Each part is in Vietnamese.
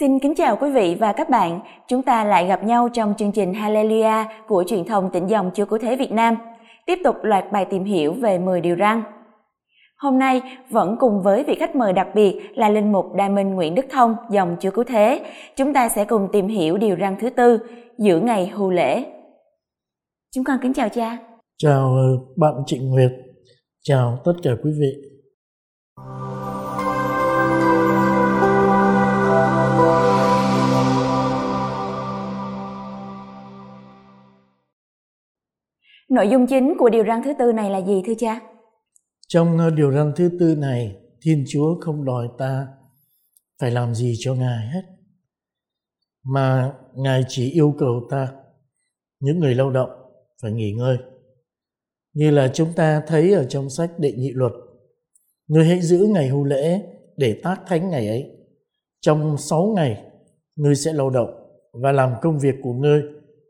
Xin kính chào quý vị và các bạn. Chúng ta lại gặp nhau trong chương trình Hallelujah của truyền thông tỉnh dòng Chúa Cứu Thế Việt Nam. Tiếp tục loạt bài tìm hiểu về 10 điều răn. Hôm nay vẫn cùng với vị khách mời đặc biệt là linh mục Đa Minh Nguyễn Đức Thông dòng Chúa Cứu Thế, chúng ta sẽ cùng tìm hiểu điều răn thứ tư, giữa ngày hưu lễ. Chúng con kính chào cha. Chào ờ, bạn Trịnh Nguyệt. Chào tất cả quý vị. Nội dung chính của điều răn thứ tư này là gì thưa cha? Trong ờ, điều răn thứ tư này, Thiên Chúa không đòi ta phải làm gì cho Ngài hết. Mà Ngài chỉ yêu cầu ta, những người lao động, phải nghỉ ngơi. Như là chúng ta thấy ở trong sách Đệ Nhị Luật, Ngươi hãy giữ ngày hưu lễ để tác thánh ngày ấy. Trong sáu ngày, ngươi sẽ lao động và làm công việc của ngươi.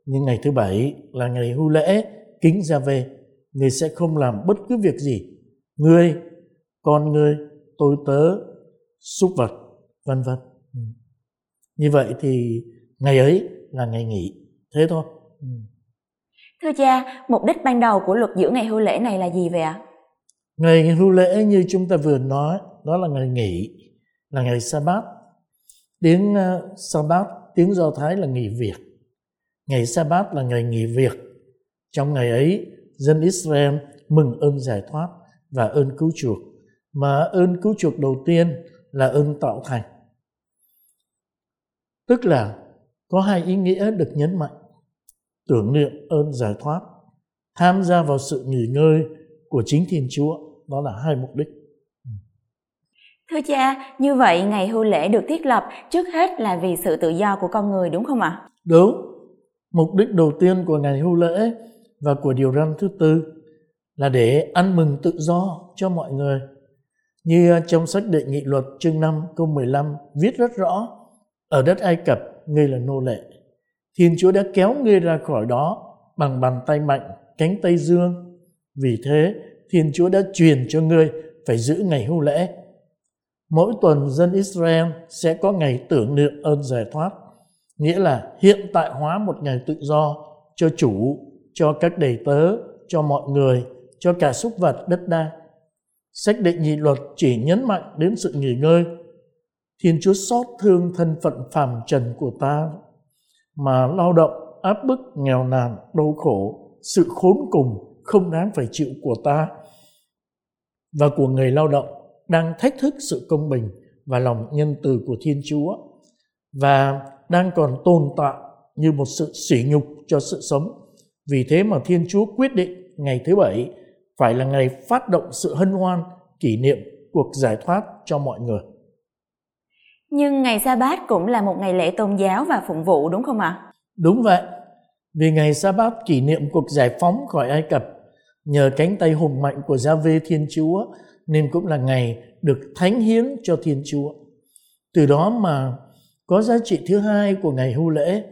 Nhưng ngày thứ bảy là ngày hưu lễ kính ra về người sẽ không làm bất cứ việc gì. Ngươi con ngươi tôi tớ súc vật vân vân. Ừ. như vậy thì ngày ấy là ngày nghỉ. Thế thôi. Ừ. thưa cha mục đích ban đầu của luật giữ ngày hưu lễ này là gì vậy ạ? Ngày hưu lễ như chúng ta vừa nói đó là ngày nghỉ là ngày sa bát tiếng uh, sa bát tiếng do thái là nghỉ việc. Ngày sa bát là ngày nghỉ việc trong ngày ấy, dân Israel mừng ơn giải thoát và ơn cứu chuộc. Mà ơn cứu chuộc đầu tiên là ơn tạo thành. Tức là có hai ý nghĩa được nhấn mạnh. Tưởng niệm ơn giải thoát, tham gia vào sự nghỉ ngơi của chính Thiên Chúa. Đó là hai mục đích. Thưa cha, như vậy ngày hưu lễ được thiết lập trước hết là vì sự tự do của con người đúng không ạ? Đúng. Mục đích đầu tiên của ngày hưu lễ và của điều răn thứ tư là để ăn mừng tự do cho mọi người. Như trong sách đệ nghị luật chương 5 câu 15 viết rất rõ, ở đất Ai Cập ngươi là nô lệ. Thiên Chúa đã kéo ngươi ra khỏi đó bằng bàn tay mạnh, cánh tay dương. Vì thế, Thiên Chúa đã truyền cho ngươi phải giữ ngày hưu lễ. Mỗi tuần dân Israel sẽ có ngày tưởng niệm ơn giải thoát, nghĩa là hiện tại hóa một ngày tự do cho chủ cho các đầy tớ, cho mọi người, cho cả súc vật đất đai. Sách định nhị luật chỉ nhấn mạnh đến sự nghỉ ngơi. Thiên Chúa xót thương thân phận phàm trần của ta mà lao động áp bức nghèo nàn đau khổ sự khốn cùng không đáng phải chịu của ta và của người lao động đang thách thức sự công bình và lòng nhân từ của Thiên Chúa và đang còn tồn tại như một sự sỉ nhục cho sự sống vì thế mà Thiên Chúa quyết định ngày thứ bảy phải là ngày phát động sự hân hoan kỷ niệm cuộc giải thoát cho mọi người. Nhưng ngày sa bát cũng là một ngày lễ tôn giáo và phụng vụ đúng không ạ? Đúng vậy. Vì ngày sa bát kỷ niệm cuộc giải phóng khỏi Ai Cập nhờ cánh tay hùng mạnh của Gia Vê Thiên Chúa nên cũng là ngày được thánh hiến cho Thiên Chúa. Từ đó mà có giá trị thứ hai của ngày hưu lễ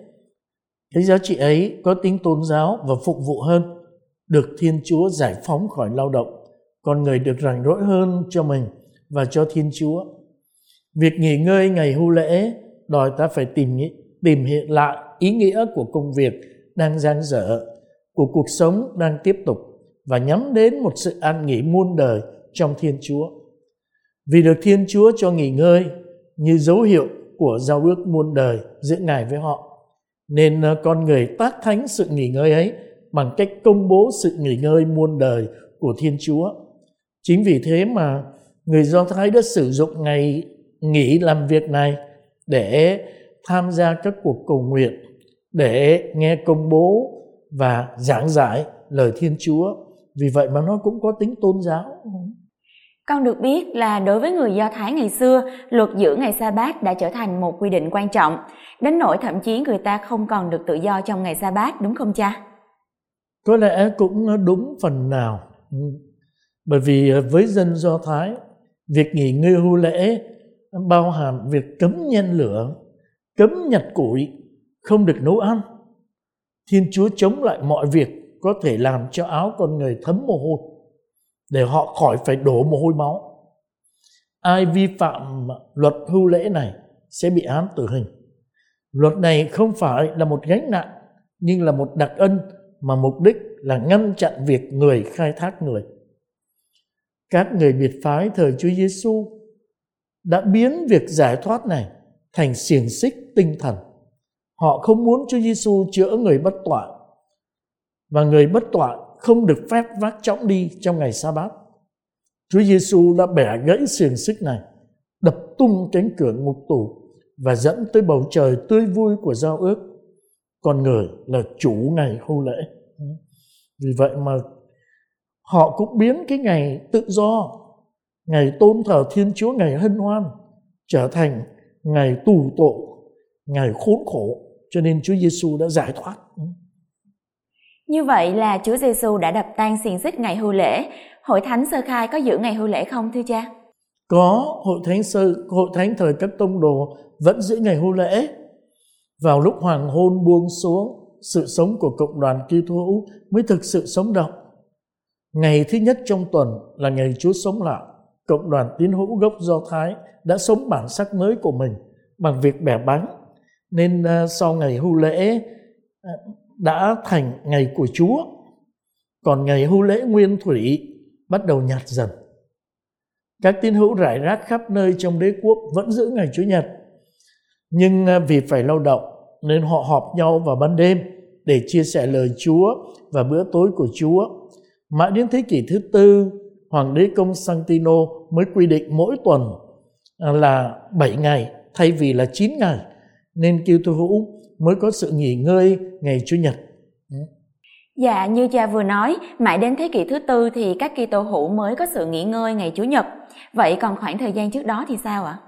cái giá trị ấy có tính tôn giáo và phục vụ hơn, được Thiên Chúa giải phóng khỏi lao động, con người được rảnh rỗi hơn cho mình và cho Thiên Chúa. Việc nghỉ ngơi ngày hưu lễ đòi ta phải tìm tìm hiện lại ý nghĩa của công việc đang giang dở, của cuộc sống đang tiếp tục và nhắm đến một sự an nghỉ muôn đời trong Thiên Chúa. Vì được Thiên Chúa cho nghỉ ngơi như dấu hiệu của giao ước muôn đời giữa Ngài với họ nên à, con người tác thánh sự nghỉ ngơi ấy bằng cách công bố sự nghỉ ngơi muôn đời của Thiên Chúa. Chính vì thế mà người Do Thái đã sử dụng ngày nghỉ làm việc này để tham gia các cuộc cầu nguyện, để nghe công bố và giảng giải lời Thiên Chúa. Vì vậy mà nó cũng có tính tôn giáo. Con được biết là đối với người Do Thái ngày xưa, luật giữ ngày sa bát đã trở thành một quy định quan trọng, đến nỗi thậm chí người ta không còn được tự do trong ngày sa bát, đúng không cha? Có lẽ cũng đúng phần nào. Bởi vì với dân Do Thái, việc nghỉ ngơi hưu lễ bao hàm việc cấm nhen lửa, cấm nhặt củi, không được nấu ăn. Thiên Chúa chống lại mọi việc có thể làm cho áo con người thấm mồ hôi để họ khỏi phải đổ mồ hôi máu ai vi phạm luật hưu lễ này sẽ bị án tử hình. Luật này không phải là một gánh nặng, nhưng là một đặc ân mà mục đích là ngăn chặn việc người khai thác người. Các người biệt phái thời Chúa Giêsu đã biến việc giải thoát này thành xiềng xích tinh thần. Họ không muốn Chúa Giêsu chữa người bất toại và người bất toại không được phép vác chõng đi trong ngày sa bát. Chúa Giêsu đã bẻ gãy xiềng xích này, đập tung cánh cửa ngục tù và dẫn tới bầu trời tươi vui của giao ước. Con người là chủ ngày hưu lễ. Vì vậy mà họ cũng biến cái ngày tự do, ngày tôn thờ Thiên Chúa, ngày hân hoan trở thành ngày tù tội, ngày khốn khổ. Cho nên Chúa Giêsu đã giải thoát. Như vậy là Chúa Giêsu đã đập tan xiềng xích ngày hưu lễ. Hội thánh sơ khai có giữ ngày hưu lễ không thưa cha? Có, hội thánh sơ hội thánh thời các tông đồ vẫn giữ ngày hưu lễ. Vào lúc hoàng hôn buông xuống, sự sống của cộng đoàn Kitô hữu mới thực sự sống động. Ngày thứ nhất trong tuần là ngày Chúa sống lại. Cộng đoàn tín hữu gốc Do Thái đã sống bản sắc mới của mình bằng việc bẻ bánh. Nên uh, sau ngày hưu lễ uh, đã thành ngày của Chúa. Còn ngày hưu lễ nguyên thủy bắt đầu nhạt dần. Các tín hữu rải rác khắp nơi trong đế quốc vẫn giữ ngày Chúa Nhật. Nhưng à, vì phải lao động nên họ họp nhau vào ban đêm để chia sẻ lời Chúa và bữa tối của Chúa. Mãi đến thế kỷ thứ tư, Hoàng đế Công Santino mới quy định mỗi tuần à, là 7 ngày thay vì là 9 ngày. Nên Kitô hữu mới có sự nghỉ ngơi ngày Chủ nhật. Ừ. Dạ, như cha vừa nói, mãi đến thế kỷ thứ tư thì các Kitô hữu mới có sự nghỉ ngơi ngày Chủ nhật. Vậy còn khoảng thời gian trước đó thì sao ạ?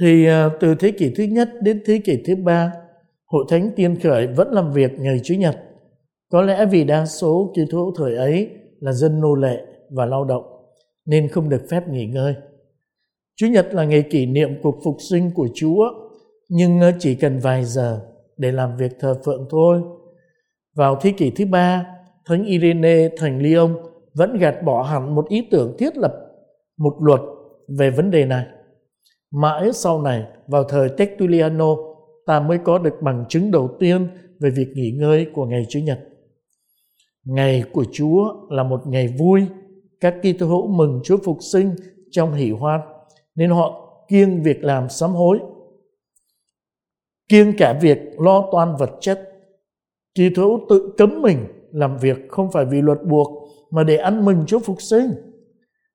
Thì uh, từ thế kỷ thứ nhất đến thế kỷ thứ ba, Hội Thánh Tiên Khởi vẫn làm việc ngày Chủ nhật. Có lẽ vì đa số Kitô hữu thời ấy là dân nô lệ và lao động nên không được phép nghỉ ngơi. Chủ nhật là ngày kỷ niệm cuộc phục sinh của Chúa nhưng ờ, chỉ cần vài giờ để làm việc thờ phượng thôi. Vào thế kỷ thứ ba, Thánh Irene thành Lyon vẫn gạt bỏ hẳn một ý tưởng thiết lập một luật về vấn đề này. Mãi sau này, vào thời Tertulliano, ta mới có được bằng chứng đầu tiên về việc nghỉ ngơi của ngày Chủ nhật. Ngày của Chúa là một ngày vui, các Kitô hữu mừng Chúa phục sinh trong hỷ hoan, nên họ kiêng việc làm sám hối kiêng cả việc lo toan vật chất. Kỳ thủ tự cấm mình làm việc không phải vì luật buộc mà để ăn mừng Chúa phục sinh.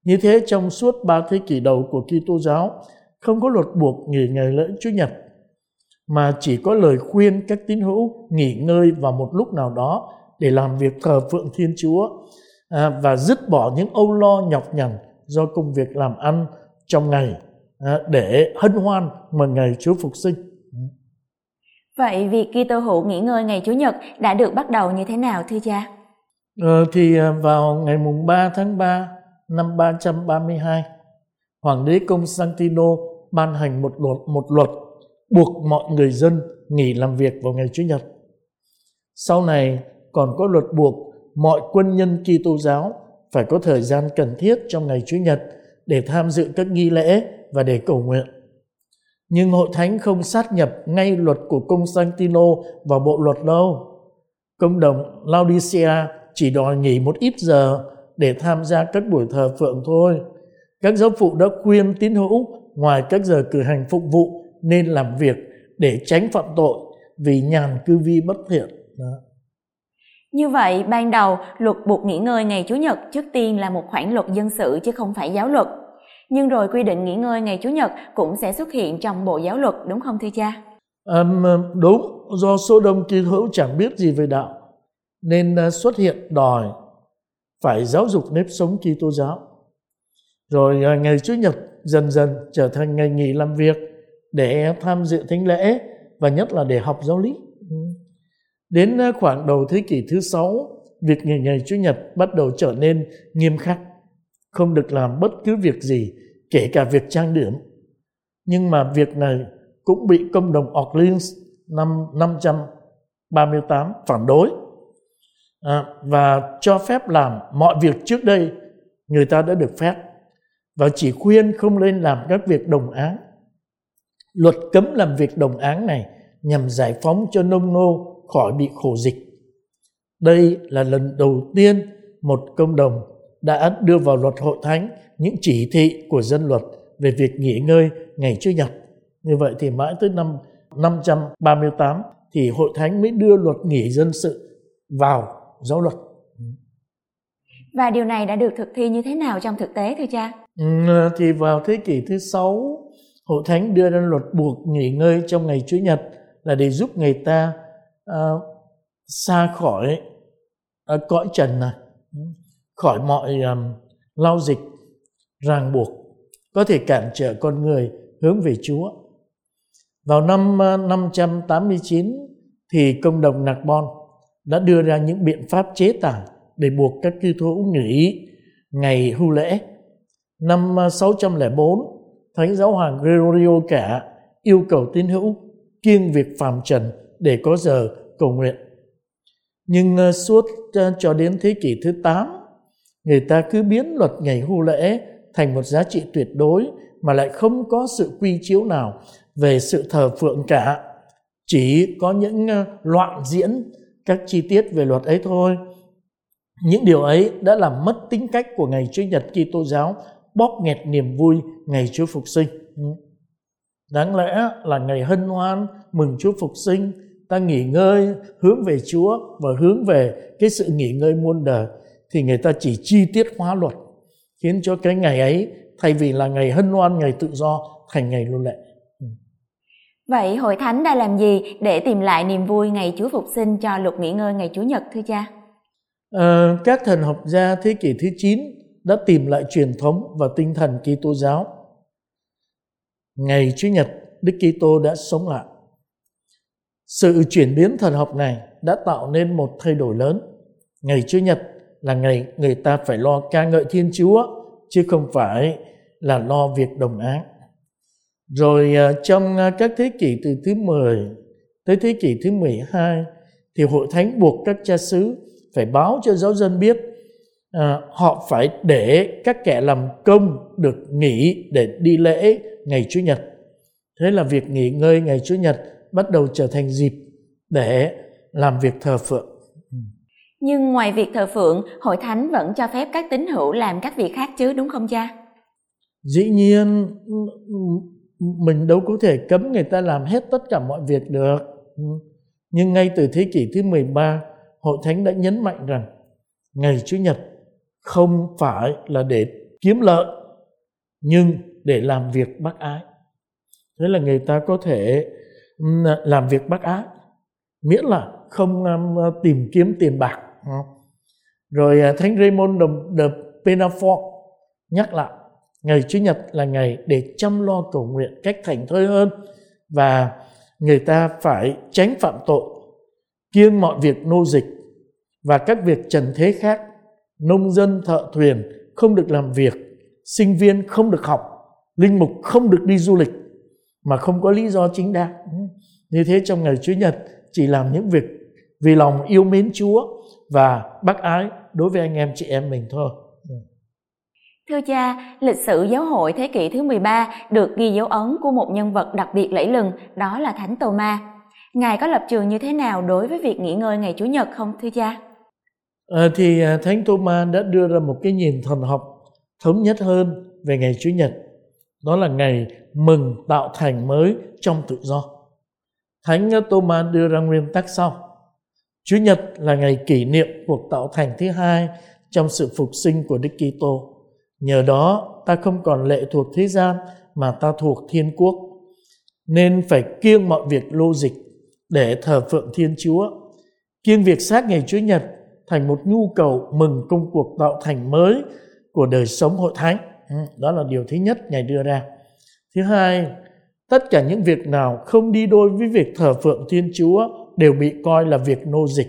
Như thế trong suốt ba thế kỷ đầu của Kitô giáo không có luật buộc nghỉ ngày lễ Chúa Nhật mà chỉ có lời khuyên các tín hữu nghỉ ngơi vào một lúc nào đó để làm việc thờ phượng Thiên Chúa à, và dứt bỏ những âu lo nhọc nhằn do công việc làm ăn trong ngày à, để hân hoan mừng ngày Chúa phục sinh. Vậy việc Kitô hữu nghỉ ngơi ngày Chủ nhật đã được bắt đầu như thế nào thưa cha? Ờ, thì à, vào ngày mùng 3 tháng 3 năm 332, Hoàng đế Công Santino ban hành một luật, một luật buộc mọi người dân nghỉ làm việc vào ngày Chủ nhật. Sau này còn có luật buộc mọi quân nhân Kitô giáo phải có thời gian cần thiết trong ngày Chủ nhật để tham dự các nghi lễ và để cầu nguyện. Nhưng hội thánh không sát nhập ngay luật của công Santino vào bộ luật đâu. Công đồng Laodicea chỉ đòi nghỉ một ít giờ để tham gia các buổi thờ phượng thôi. Các giáo phụ đã khuyên tín hữu ngoài các giờ cử hành phục vụ nên làm việc để tránh phạm tội vì nhàn cư vi bất thiện. Đó. Như vậy, ban đầu luật buộc nghỉ ngơi ngày Chủ nhật trước tiên là một khoản luật dân sự chứ không phải giáo luật nhưng rồi quy định nghỉ ngơi ngày Chủ nhật cũng sẽ xuất hiện trong bộ giáo luật đúng không thưa cha? À, đúng, do số đông kỳ hữu chẳng biết gì về đạo nên ờ, xuất hiện đòi phải giáo dục nếp sống Kitô giáo. Rồi ờ, ngày Chủ nhật dần dần trở thành ngày nghỉ làm việc để tham dự thánh lễ và nhất là để học giáo lý. Đến khoảng đầu thế kỷ thứ sáu, việc nghỉ ngày Chủ nhật bắt đầu trở nên nghiêm khắc không được làm bất cứ việc gì, kể cả việc trang điểm. Nhưng mà việc này cũng bị công đồng Orleans năm 538 phản đối à, và cho phép làm mọi việc trước đây người ta đã được phép và chỉ khuyên không nên làm các việc đồng áng. Luật cấm làm việc đồng áng này nhằm giải phóng cho nông nô khỏi bị khổ dịch. Đây là lần đầu tiên một công đồng đã đưa vào luật hội thánh những chỉ thị của dân luật về việc nghỉ ngơi ngày Chủ nhật. Như vậy thì mãi tới năm 538 thì hội thánh mới đưa luật nghỉ dân sự vào giáo luật. Và điều này đã được thực thi như thế nào trong thực tế thưa cha? Ừ, thì vào thế kỷ thứ sáu, hội thánh đưa ra luật buộc nghỉ ngơi trong ngày Chủ nhật là để giúp người ta uh, xa khỏi uh, cõi trần này, khỏi mọi um, lao dịch, ràng buộc, có thể cản trở con người hướng về Chúa. Vào năm 589 thì công đồng Narbonne đã đưa ra những biện pháp chế tài để buộc các cư hữu nghỉ ngày hưu lễ. Năm 604, Thánh giáo hoàng Gregorio cả yêu cầu tín hữu kiêng việc phàm trần để có giờ cầu nguyện. Nhưng suốt cho đến thế kỷ thứ 8, người ta cứ biến luật ngày hưu lễ thành một giá trị tuyệt đối mà lại không có sự quy chiếu nào về sự thờ phượng cả. Chỉ có những ờ, loạn diễn các chi tiết về luật ấy thôi. Những điều ấy đã làm mất tính cách của ngày Chúa Nhật Kitô giáo, bóp nghẹt niềm vui ngày Chúa phục sinh. Ừ. Đáng lẽ là ngày hân hoan mừng Chúa phục sinh, ta nghỉ ngơi, hướng về Chúa và hướng về cái sự nghỉ ngơi muôn đời thì người ta chỉ chi tiết hóa luật khiến cho cái ngày ấy thay vì là ngày hân hoan ngày tự do thành ngày lưu lệ Vậy hội thánh đã làm gì để tìm lại niềm vui ngày Chúa Phục sinh cho luật nghỉ ngơi ngày Chủ nhật thưa cha? À, các thần học gia thế kỷ thứ 9 đã tìm lại truyền thống và tinh thần Kitô giáo. Ngày Chủ nhật, Đức Kitô đã sống lại. Sự chuyển biến thần học này đã tạo nên một thay đổi lớn. Ngày Chủ nhật là ngày người ta phải lo ca ngợi Thiên Chúa chứ không phải là lo việc đồng áng. Rồi à, trong à, các thế kỷ từ thứ 10 tới thế kỷ thứ 12 thì hội thánh buộc các cha xứ phải báo cho giáo dân biết à, họ phải để các kẻ làm công được nghỉ để đi lễ ngày Chủ nhật. Thế là việc nghỉ ngơi ngày Chủ nhật bắt đầu trở thành dịp để làm việc thờ phượng. Nhưng ngoài việc thờ phượng, hội thánh vẫn cho phép các tín hữu làm các việc khác chứ đúng không cha? Dĩ nhiên mình đâu có thể cấm người ta làm hết tất cả mọi việc được. Nhưng ngay từ thế kỷ thứ 13, Hội Thánh đã nhấn mạnh rằng ngày Chủ nhật không phải là để kiếm lợi, nhưng để làm việc bác ái. Thế là người ta có thể làm việc bác ái, miễn là không tìm kiếm tiền bạc. Rồi à, Thánh Raymond de Penafort nhắc lại Ngày Chủ nhật là ngày để chăm lo cầu nguyện cách thành thơi hơn và người ta phải tránh phạm tội, kiêng mọi việc nô dịch và các việc trần thế khác. Nông dân, thợ thuyền không được làm việc, sinh viên không được học, linh mục không được đi du lịch mà không có lý do chính đáng. Như thế trong ngày Chủ nhật chỉ làm những việc vì lòng yêu mến Chúa và bác ái đối với anh em chị em mình thôi. Thưa cha, lịch sử giáo hội thế kỷ thứ 13 được ghi dấu ấn của một nhân vật đặc biệt lẫy lừng, đó là Thánh Tô Ma. Ngài có lập trường như thế nào đối với việc nghỉ ngơi ngày Chủ nhật không thưa cha? À, thì Thánh Tô Ma đã đưa ra một cái nhìn thần học thống nhất hơn về ngày Chủ nhật. Đó là ngày mừng tạo thành mới trong tự do. Thánh Tô Ma đưa ra nguyên tắc sau. Chủ nhật là ngày kỷ niệm cuộc tạo thành thứ hai trong sự phục sinh của Đức Kitô Nhờ đó ta không còn lệ thuộc thế gian mà ta thuộc thiên quốc. Nên phải kiêng mọi việc lô dịch để thờ phượng Thiên Chúa. Kiêng việc sát ngày Chúa Nhật thành một nhu cầu mừng công cuộc tạo thành mới của đời sống hội thánh. Ừ, đó là điều thứ nhất Ngài đưa ra. Thứ hai, tất cả những việc nào không đi đôi với việc thờ phượng Thiên Chúa đều bị coi là việc nô dịch.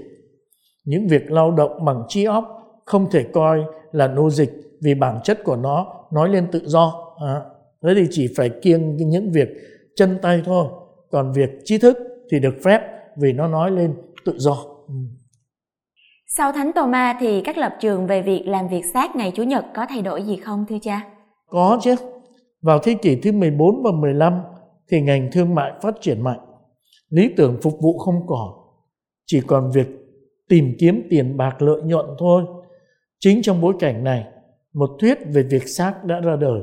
Những việc lao động bằng trí óc không thể coi là nô dịch vì bản chất của nó nói lên tự do à, thế thì chỉ phải kiêng những việc chân tay thôi còn việc trí thức thì được phép vì nó nói lên tự do ừ. sau thánh tô ma thì các lập trường về việc làm việc sát ngày chủ nhật có thay đổi gì không thưa cha có chứ vào thế kỷ thứ 14 và 15 thì ngành thương mại phát triển mạnh. Lý tưởng phục vụ không còn, chỉ còn việc tìm kiếm tiền bạc lợi nhuận thôi. Chính trong bối cảnh này, một thuyết về việc xác đã ra đời,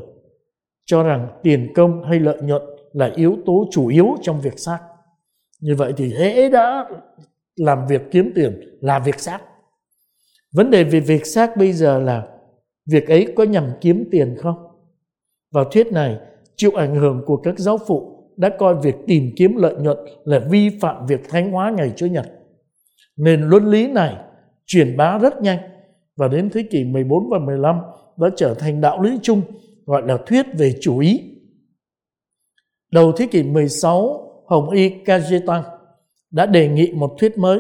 cho rằng tiền công hay lợi nhuận là yếu tố chủ yếu trong việc xác. Như vậy thì hễ đã làm việc kiếm tiền là việc xác. Vấn đề về việc xác bây giờ là việc ấy có nhằm kiếm tiền không? Vào thuyết này, chịu ảnh hưởng của các giáo phụ đã coi việc tìm kiếm lợi nhuận là vi phạm việc thánh hóa ngày Chúa Nhật. Nền luân lý này truyền bá rất nhanh và đến thế kỷ 14 và 15 đã trở thành đạo lý chung gọi là thuyết về chủ ý. Đầu thế kỷ 16, Hồng Y Kajetan đã đề nghị một thuyết mới,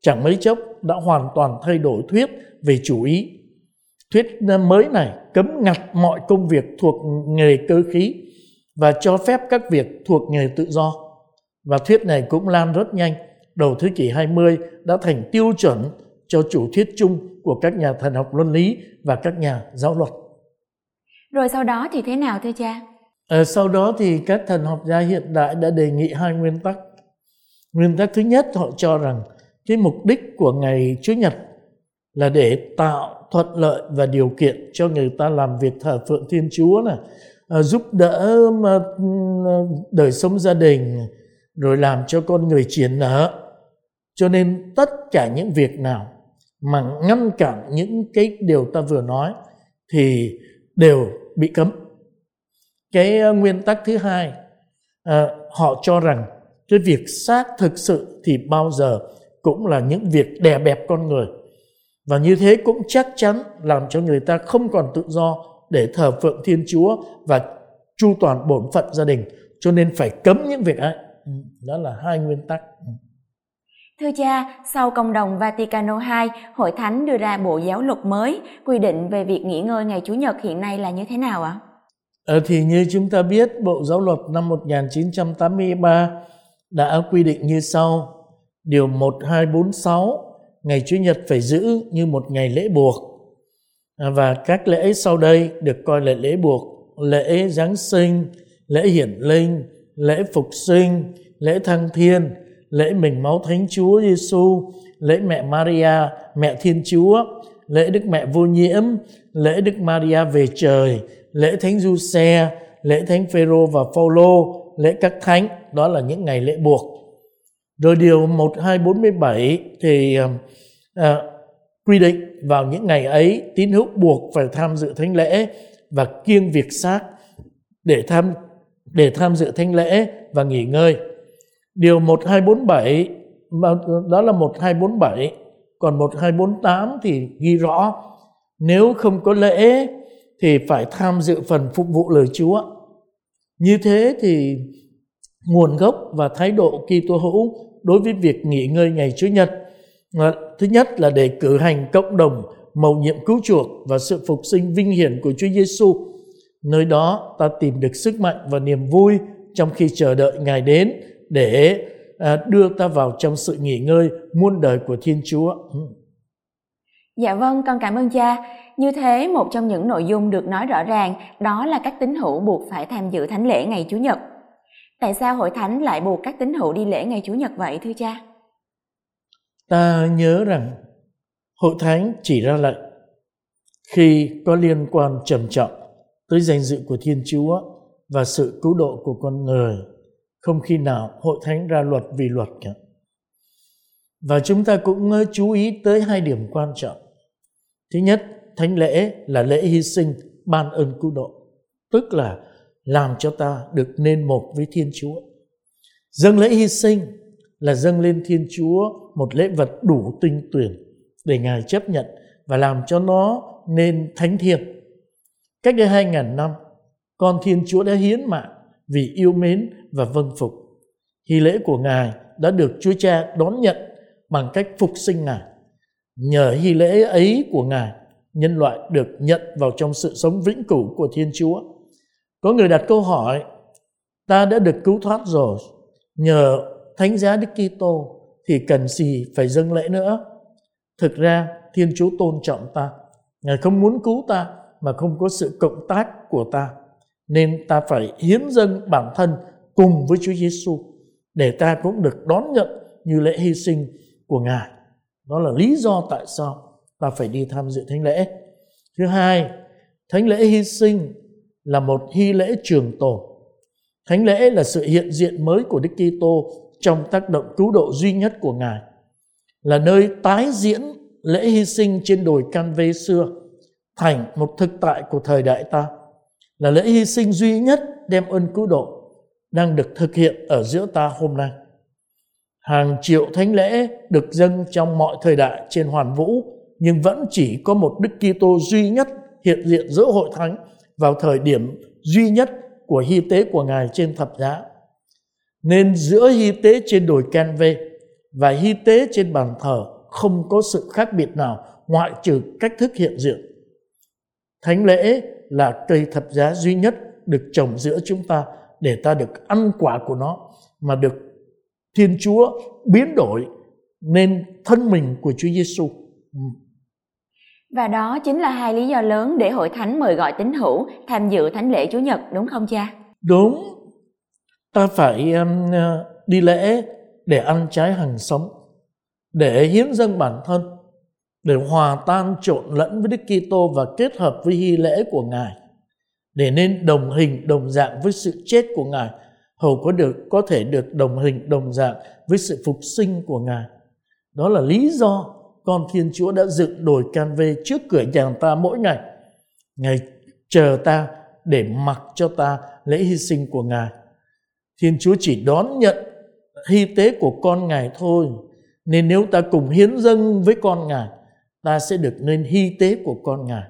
chẳng mấy chốc đã hoàn toàn thay đổi thuyết về chủ ý. Thuyết mới này cấm ngặt mọi công việc thuộc nghề cơ khí và cho phép các việc thuộc nghề tự do. Và thuyết này cũng lan rất nhanh, đầu thế kỷ 20 đã thành tiêu chuẩn cho chủ thuyết chung của các nhà thần học luân lý và các nhà giáo luật. Rồi sau đó thì thế nào thưa cha? À, sau đó thì các thần học gia hiện đại đã đề nghị hai nguyên tắc. Nguyên tắc thứ nhất họ cho rằng cái mục đích của ngày Chúa Nhật là để tạo thuận lợi và điều kiện cho người ta làm việc thờ phượng Thiên Chúa này, Ờ, giúp đỡ ờ, đời sống gia đình, rồi làm cho con người triển nở. Cho nên tất cả những việc nào mà ngăn cản những cái điều ta vừa nói thì đều bị cấm cái ờ, nguyên tắc thứ hai à, họ cho rằng cái việc xác thực sự thì bao giờ cũng là những việc đè bẹp con người và như thế cũng chắc chắn làm cho người ta không còn tự do để thờ phượng thiên chúa và chu toàn bổn phận gia đình cho nên phải cấm những việc ấy ừ, đó là hai nguyên tắc ừ. Thưa cha, sau công đồng Vaticano II, Hội Thánh đưa ra bộ giáo luật mới quy định về việc nghỉ ngơi ngày Chủ nhật hiện nay là như thế nào ạ? Ờ, thì như chúng ta biết, Bộ Giáo luật năm 1983 đã quy định như sau. Điều 1246, ngày Chủ nhật phải giữ như một ngày lễ buộc. À, và các lễ sau đây được coi là lễ buộc, lễ Giáng sinh, lễ hiển linh, lễ phục sinh, lễ thăng thiên, lễ mình máu Thánh Chúa Giêsu, lễ mẹ Maria, mẹ Thiên Chúa, lễ Đức Mẹ vô nhiễm, lễ Đức Maria về trời, lễ Thánh Du Xe, lễ Thánh Phêrô và Phaolô, lễ các thánh, đó là những ngày lễ buộc. Rồi điều 1247 thì à, à quy định vào những ngày ấy, tín hữu buộc phải tham dự thánh lễ và kiêng việc xác để tham để tham dự thánh lễ và nghỉ ngơi. Điều 1247 đó là 1247 còn 1248 thì ghi rõ, nếu không có lễ thì phải tham dự phần phục vụ lời Chúa. Như thế thì nguồn gốc và thái độ Kitô hữu đối với việc nghỉ ngơi ngày Chúa Nhật thứ nhất là để cử hành cộng đồng mầu nhiệm cứu chuộc và sự phục sinh vinh hiển của Chúa Giêsu. Nơi đó ta tìm được sức mạnh và niềm vui trong khi chờ đợi Ngài đến để à, đưa ta vào trong sự nghỉ ngơi muôn đời của Thiên Chúa. Ừ. Dạ vâng, con cảm ơn cha. Như thế, một trong những nội dung được nói rõ ràng đó là các tín hữu buộc phải tham dự thánh lễ ngày Chủ nhật. Tại sao hội thánh lại buộc các tín hữu đi lễ ngày Chủ nhật vậy thưa cha? Ta nhớ rằng hội thánh chỉ ra lệnh khi có liên quan trầm trọng tới danh dự của Thiên Chúa và sự cứu độ của con người. Không khi nào hội thánh ra luật vì luật cả. Và chúng ta cũng chú ý tới hai điểm quan trọng. Thứ nhất, thánh lễ là lễ hy sinh ban ơn cứu độ, tức là làm cho ta được nên một với Thiên Chúa. Dâng lễ hy sinh là dâng lên Thiên Chúa một lễ vật đủ tinh tuyển để Ngài chấp nhận và làm cho nó nên thánh thiêng. Cách đây hai ngàn năm, con Thiên Chúa đã hiến mạng vì yêu mến và vâng phục. Hy lễ của Ngài đã được Chúa Cha đón nhận bằng cách phục sinh Ngài. Nhờ hy lễ ấy của Ngài, nhân loại được nhận vào trong sự sống vĩnh cửu của Thiên Chúa. Có người đặt câu hỏi, ta đã được cứu thoát rồi, nhờ thánh giá Đức Kitô thì cần gì phải dâng lễ nữa? Thực ra Thiên Chúa tôn trọng ta, Ngài không muốn cứu ta mà không có sự cộng tác của ta, nên ta phải hiến dâng bản thân cùng với Chúa Giêsu để ta cũng được đón nhận như lễ hy sinh của Ngài. Đó là lý do tại sao ta phải đi tham dự thánh lễ. Thứ hai, thánh lễ hy sinh là một hy lễ trường tồn. Thánh lễ là sự hiện diện mới của Đức Kitô trong tác động cứu độ duy nhất của Ngài, là nơi tái diễn lễ hy sinh trên đồi Can Vê xưa thành một thực tại của thời đại ta, là lễ hy sinh duy nhất đem ơn cứu độ đang được thực hiện ở giữa ta hôm nay. Hàng triệu thánh lễ được dâng trong mọi thời đại trên hoàn vũ, nhưng vẫn chỉ có một Đức Kitô duy nhất hiện diện giữa hội thánh vào thời điểm duy nhất của hy tế của Ngài trên thập giá. Nên giữa hy tế trên đồi Can Vê và hy tế trên bàn thờ không có sự khác biệt nào ngoại trừ cách thức hiện diện. Thánh lễ là cây thập giá duy nhất được trồng giữa chúng ta để ta được ăn quả của nó mà được Thiên Chúa biến đổi nên thân mình của Chúa Giêsu. Ừ. Và đó chính là hai lý do lớn để hội thánh mời gọi tín hữu tham dự thánh lễ Chúa Nhật đúng không cha? Đúng. Ta phải um, uh, đi lễ để ăn trái hàng sống, để hiến dâng bản thân, để hòa tan trộn lẫn với Đức Kitô và kết hợp với hy lễ của Ngài, để nên đồng hình đồng dạng với sự chết của Ngài, hầu có được có thể được đồng hình đồng dạng với sự phục sinh của Ngài. Đó là lý do con Thiên Chúa đã dựng đồi can vê trước cửa nhà ta mỗi ngày. Ngài chờ ta để mặc cho ta lễ hy sinh của Ngài. Thiên Chúa chỉ đón nhận hy tế của con Ngài thôi. Nên nếu ta cùng hiến dâng với con Ngài, ta sẽ được nên hy tế của con Ngài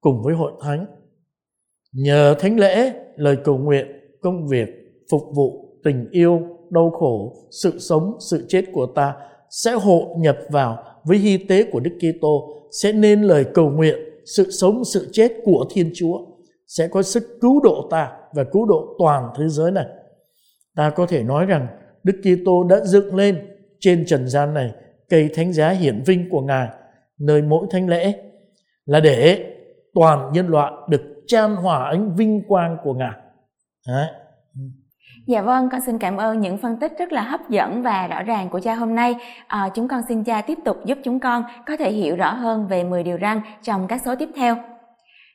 cùng với hội thánh. Nhờ thánh lễ, lời cầu nguyện, công việc, phục vụ, tình yêu, đau khổ, sự sống, sự chết của ta sẽ hộ nhập vào với hy tế của Đức Kitô sẽ nên lời cầu nguyện sự sống sự chết của Thiên Chúa sẽ có sức cứu độ ta và cứu độ toàn thế giới này. Ta có thể nói rằng Đức Kitô đã dựng lên trên trần gian này cây thánh giá hiển vinh của Ngài nơi mỗi thánh lễ là để toàn nhân loại được chan hòa ánh vinh quang của Ngài. Đấy. Dạ vâng, con xin cảm ơn những phân tích rất là hấp dẫn và rõ ràng của cha hôm nay. À, chúng con xin cha tiếp tục giúp chúng con có thể hiểu rõ hơn về 10 điều răn trong các số tiếp theo.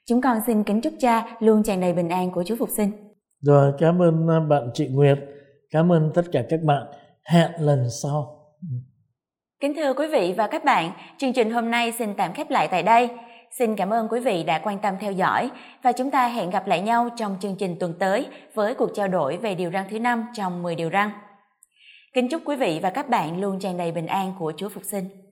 Chúng con xin kính chúc cha luôn tràn đầy bình an của Chúa Phục sinh. Rồi, cảm ơn à, bạn chị Nguyệt. Cảm ơn tất cả các bạn. Hẹn lần sau. Kính thưa quý vị và các bạn, chương trình hôm nay xin tạm khép lại tại đây. Xin cảm ơn quý vị đã quan tâm theo dõi và chúng ta hẹn gặp lại nhau trong chương trình tuần tới với cuộc trao đổi về điều răng thứ năm trong 10 điều răng. Kính chúc quý vị và các bạn luôn tràn đầy bình an của Chúa Phục sinh.